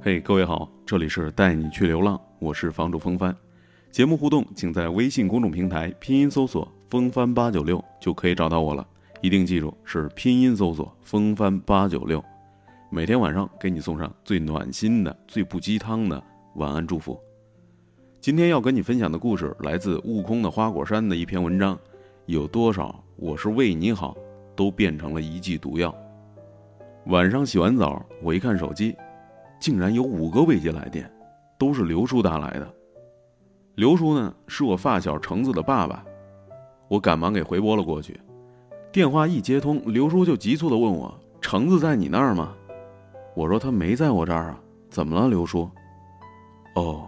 嘿，各位好，这里是带你去流浪，我是房主风帆。节目互动，请在微信公众平台拼音搜索“风帆八九六”就可以找到我了。一定记住是拼音搜索“风帆八九六”。每天晚上给你送上最暖心的、最不鸡汤的晚安祝福。今天要跟你分享的故事来自悟空的花果山的一篇文章。有多少我是为你好，都变成了一剂毒药。晚上洗完澡，我一看手机。竟然有五个未接来电，都是刘叔打来的。刘叔呢，是我发小橙子的爸爸。我赶忙给回拨了过去。电话一接通，刘叔就急促地问我：“橙子在你那儿吗？”我说：“他没在我这儿啊。”怎么了，刘叔？哦，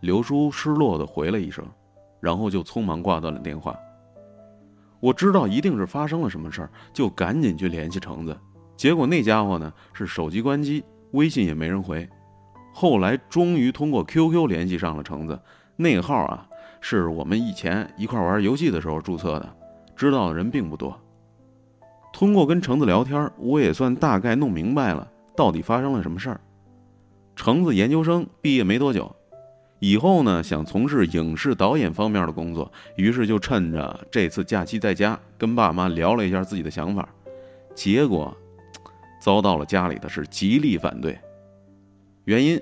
刘叔失落地回了一声，然后就匆忙挂断了电话。我知道一定是发生了什么事儿，就赶紧去联系橙子。结果那家伙呢，是手机关机。微信也没人回，后来终于通过 QQ 联系上了橙子。那个号啊，是我们以前一块玩游戏的时候注册的，知道的人并不多。通过跟橙子聊天，我也算大概弄明白了到底发生了什么事儿。橙子研究生毕业没多久，以后呢想从事影视导演方面的工作，于是就趁着这次假期在家，跟爸妈聊了一下自己的想法，结果。遭到了家里的是极力反对。原因，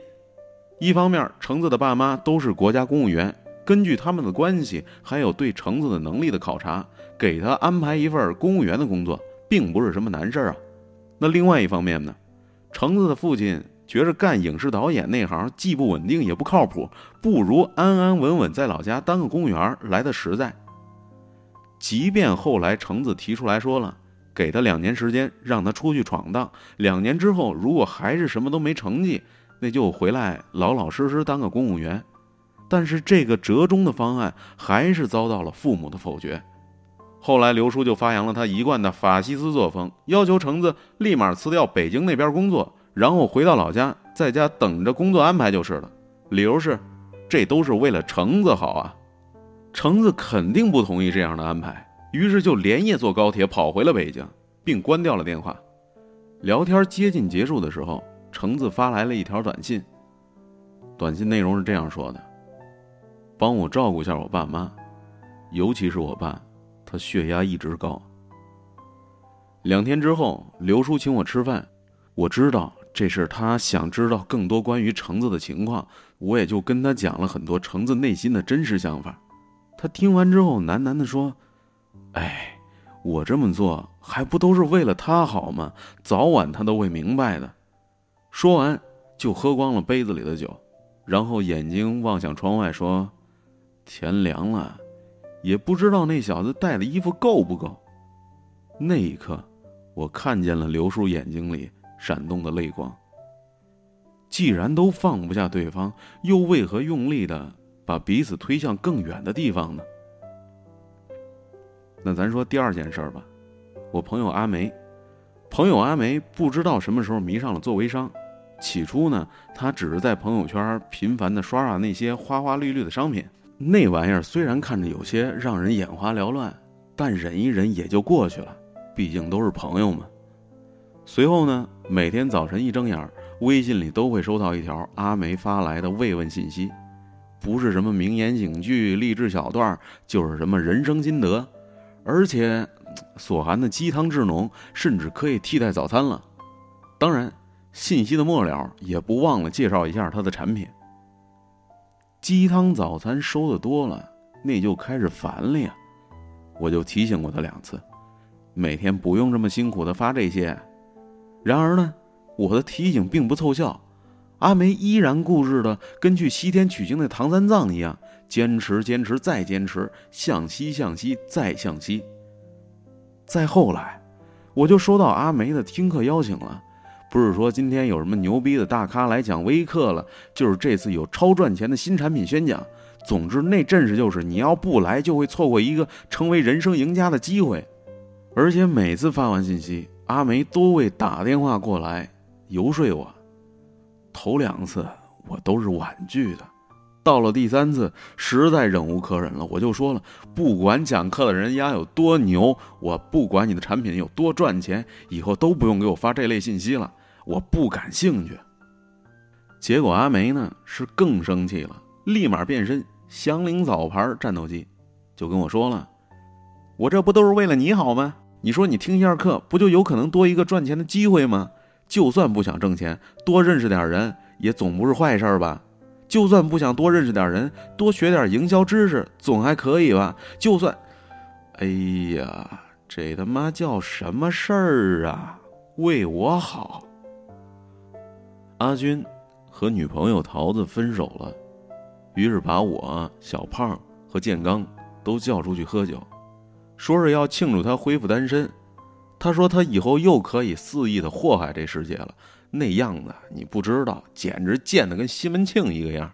一方面，橙子的爸妈都是国家公务员，根据他们的关系，还有对橙子的能力的考察，给他安排一份公务员的工作，并不是什么难事儿啊。那另外一方面呢，橙子的父亲觉着干影视导演那行既不稳定也不靠谱，不如安安稳稳在老家当个公务员来的实在。即便后来橙子提出来说了。给他两年时间，让他出去闯荡。两年之后，如果还是什么都没成绩，那就回来老老实实当个公务员。但是这个折中的方案还是遭到了父母的否决。后来刘叔就发扬了他一贯的法西斯作风，要求橙子立马辞掉北京那边工作，然后回到老家，在家等着工作安排就是了。理由是，这都是为了橙子好啊。橙子肯定不同意这样的安排。于是就连夜坐高铁跑回了北京，并关掉了电话。聊天接近结束的时候，橙子发来了一条短信。短信内容是这样说的：“帮我照顾一下我爸妈，尤其是我爸，他血压一直高。”两天之后，刘叔请我吃饭，我知道这是他想知道更多关于橙子的情况，我也就跟他讲了很多橙子内心的真实想法。他听完之后喃喃地说。哎，我这么做还不都是为了他好吗？早晚他都会明白的。说完，就喝光了杯子里的酒，然后眼睛望向窗外，说：“天凉了，也不知道那小子带的衣服够不够。”那一刻，我看见了刘叔眼睛里闪动的泪光。既然都放不下对方，又为何用力的把彼此推向更远的地方呢？那咱说第二件事儿吧，我朋友阿梅，朋友阿梅不知道什么时候迷上了做微商。起初呢，她只是在朋友圈频繁的刷刷那些花花绿绿的商品，那玩意儿虽然看着有些让人眼花缭乱，但忍一忍也就过去了，毕竟都是朋友嘛。随后呢，每天早晨一睁眼，微信里都会收到一条阿梅发来的慰问信息，不是什么名言警句、励志小段，就是什么人生心得。而且，所含的鸡汤之浓，甚至可以替代早餐了。当然，信息的末了也不忘了介绍一下他的产品。鸡汤早餐收的多了，那就开始烦了呀。我就提醒过他两次，每天不用这么辛苦的发这些。然而呢，我的提醒并不凑效，阿梅依然固执的跟去西天取经的唐三藏一样。坚持，坚持，再坚持，向西，向西，再向西。再后来，我就收到阿梅的听课邀请了，不是说今天有什么牛逼的大咖来讲微课了，就是这次有超赚钱的新产品宣讲。总之，那阵势就是你要不来，就会错过一个成为人生赢家的机会。而且每次发完信息，阿梅都会打电话过来游说我。头两次我都是婉拒的。到了第三次，实在忍无可忍了，我就说了，不管讲课的人家有多牛，我不管你的产品有多赚钱，以后都不用给我发这类信息了，我不感兴趣。结果阿梅呢是更生气了，立马变身祥林早牌战斗机，就跟我说了：“我这不都是为了你好吗？你说你听一下课，不就有可能多一个赚钱的机会吗？就算不想挣钱，多认识点人也总不是坏事吧？就算不想多认识点人，多学点营销知识总还可以吧？就算……哎呀，这他妈叫什么事儿啊？为我好。”阿军和女朋友桃子分手了，于是把我、小胖和建刚都叫出去喝酒，说是要庆祝他恢复单身。他说他以后又可以肆意的祸害这世界了，那样子你不知道，简直贱的跟西门庆一个样。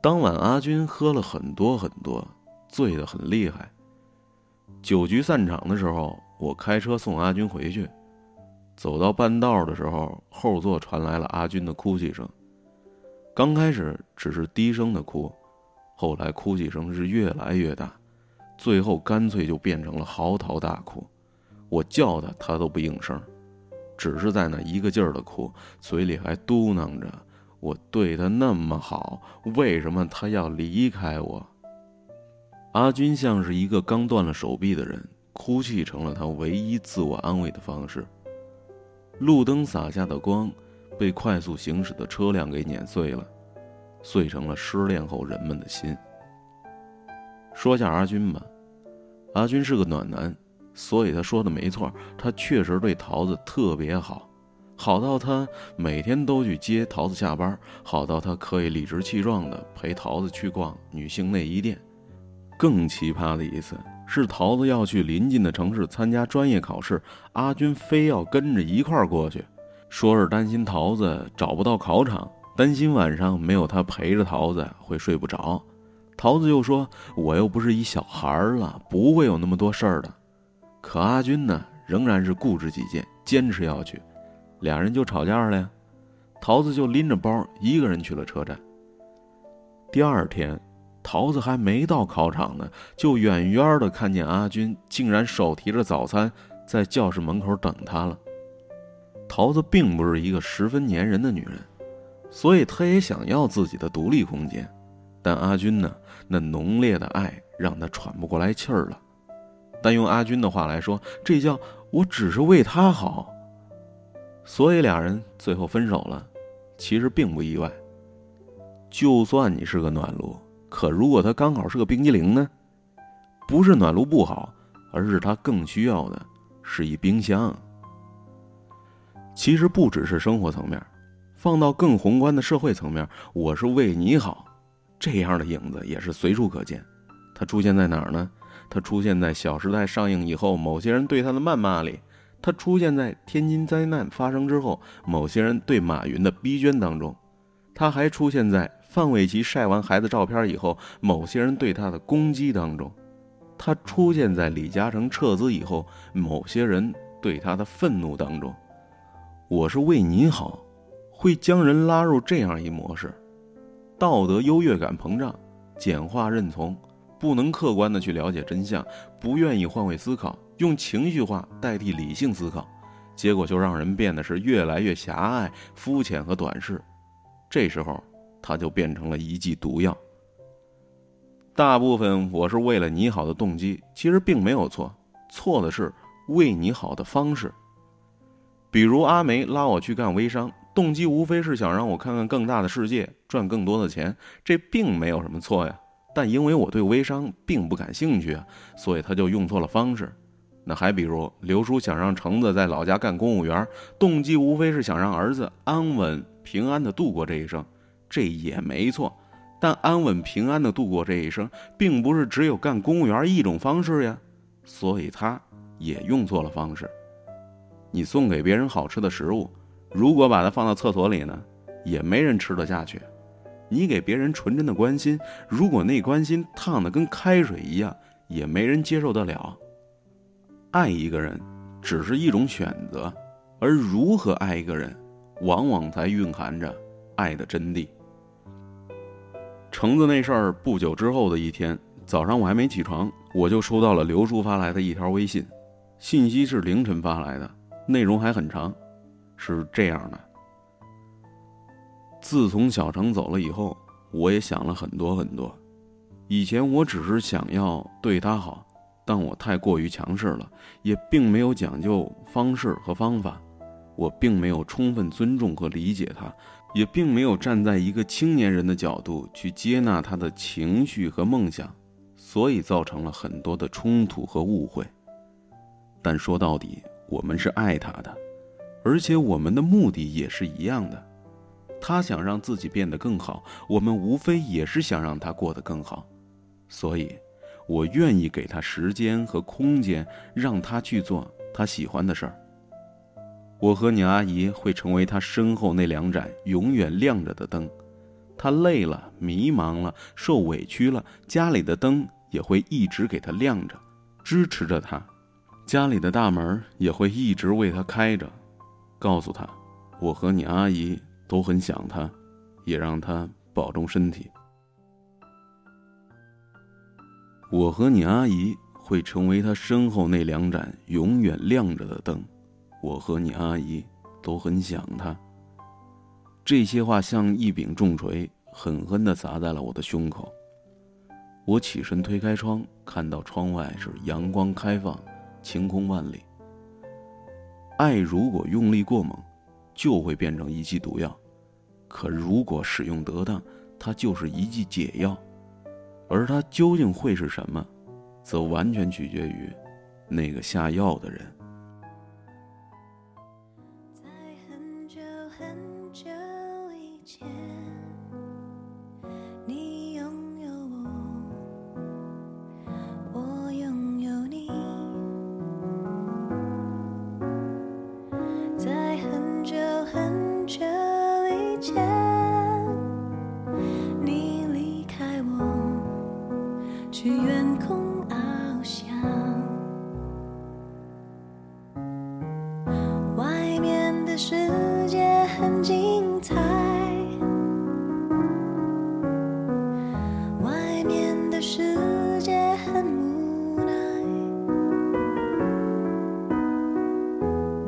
当晚阿军喝了很多很多，醉得很厉害。酒局散场的时候，我开车送阿军回去。走到半道的时候，后座传来了阿军的哭泣声。刚开始只是低声的哭，后来哭泣声是越来越大，最后干脆就变成了嚎啕大哭。我叫他，他都不应声，只是在那一个劲儿的哭，嘴里还嘟囔着：“我对他那么好，为什么他要离开我？”阿军像是一个刚断了手臂的人，哭泣成了他唯一自我安慰的方式。路灯洒下的光，被快速行驶的车辆给碾碎了，碎成了失恋后人们的心。说下阿军吧，阿军是个暖男，所以他说的没错，他确实对桃子特别好，好到他每天都去接桃子下班，好到他可以理直气壮的陪桃子去逛女性内衣店。更奇葩的一次。是桃子要去临近的城市参加专业考试，阿军非要跟着一块儿过去，说是担心桃子找不到考场，担心晚上没有他陪着桃子会睡不着。桃子又说：“我又不是一小孩了，不会有那么多事儿的。”可阿军呢，仍然是固执己见，坚持要去，俩人就吵架了呀。桃子就拎着包一个人去了车站。第二天。桃子还没到考场呢，就远远的看见阿军竟然手提着早餐在教室门口等他了。桃子并不是一个十分粘人的女人，所以她也想要自己的独立空间。但阿军呢，那浓烈的爱让她喘不过来气儿了。但用阿军的话来说，这叫我只是为他好。所以俩人最后分手了，其实并不意外。就算你是个暖炉。可如果他刚好是个冰激凌呢？不是暖炉不好，而是他更需要的是一冰箱。其实不只是生活层面，放到更宏观的社会层面，我是为你好，这样的影子也是随处可见。它出现在哪儿呢？它出现在《小时代》上映以后，某些人对他的谩骂里；它出现在天津灾难发生之后，某些人对马云的逼捐当中；它还出现在。范玮琪晒完孩子照片以后，某些人对他的攻击当中，他出现在李嘉诚撤资以后，某些人对他的愤怒当中。我是为你好，会将人拉入这样一模式：道德优越感膨胀，简化认从，不能客观的去了解真相，不愿意换位思考，用情绪化代替理性思考，结果就让人变得是越来越狭隘、肤浅和短视。这时候。他就变成了一剂毒药。大部分我是为了你好的动机，其实并没有错，错的是为你好的方式。比如阿梅拉我去干微商，动机无非是想让我看看更大的世界，赚更多的钱，这并没有什么错呀。但因为我对微商并不感兴趣啊，所以他就用错了方式。那还比如刘叔想让橙子在老家干公务员，动机无非是想让儿子安稳平安的度过这一生。这也没错，但安稳平安的度过这一生，并不是只有干公务员一种方式呀。所以他也用错了方式。你送给别人好吃的食物，如果把它放到厕所里呢，也没人吃得下去。你给别人纯真的关心，如果那关心烫的跟开水一样，也没人接受得了。爱一个人只是一种选择，而如何爱一个人，往往才蕴含着爱的真谛。橙子那事儿不久之后的一天早上，我还没起床，我就收到了刘叔发来的一条微信，信息是凌晨发来的，内容还很长，是这样的：自从小程走了以后，我也想了很多很多。以前我只是想要对他好，但我太过于强势了，也并没有讲究方式和方法。我并没有充分尊重和理解他，也并没有站在一个青年人的角度去接纳他的情绪和梦想，所以造成了很多的冲突和误会。但说到底，我们是爱他的，而且我们的目的也是一样的。他想让自己变得更好，我们无非也是想让他过得更好。所以，我愿意给他时间和空间，让他去做他喜欢的事儿。我和你阿姨会成为他身后那两盏永远亮着的灯。他累了、迷茫了、受委屈了，家里的灯也会一直给他亮着，支持着他。家里的大门也会一直为他开着，告诉他，我和你阿姨都很想他，也让他保重身体。我和你阿姨会成为他身后那两盏永远亮着的灯。我和你阿姨都很想他。这些话像一柄重锤，狠狠地砸在了我的胸口。我起身推开窗，看到窗外是阳光开放，晴空万里。爱如果用力过猛，就会变成一剂毒药；可如果使用得当，它就是一剂解药。而它究竟会是什么，则完全取决于那个下药的人。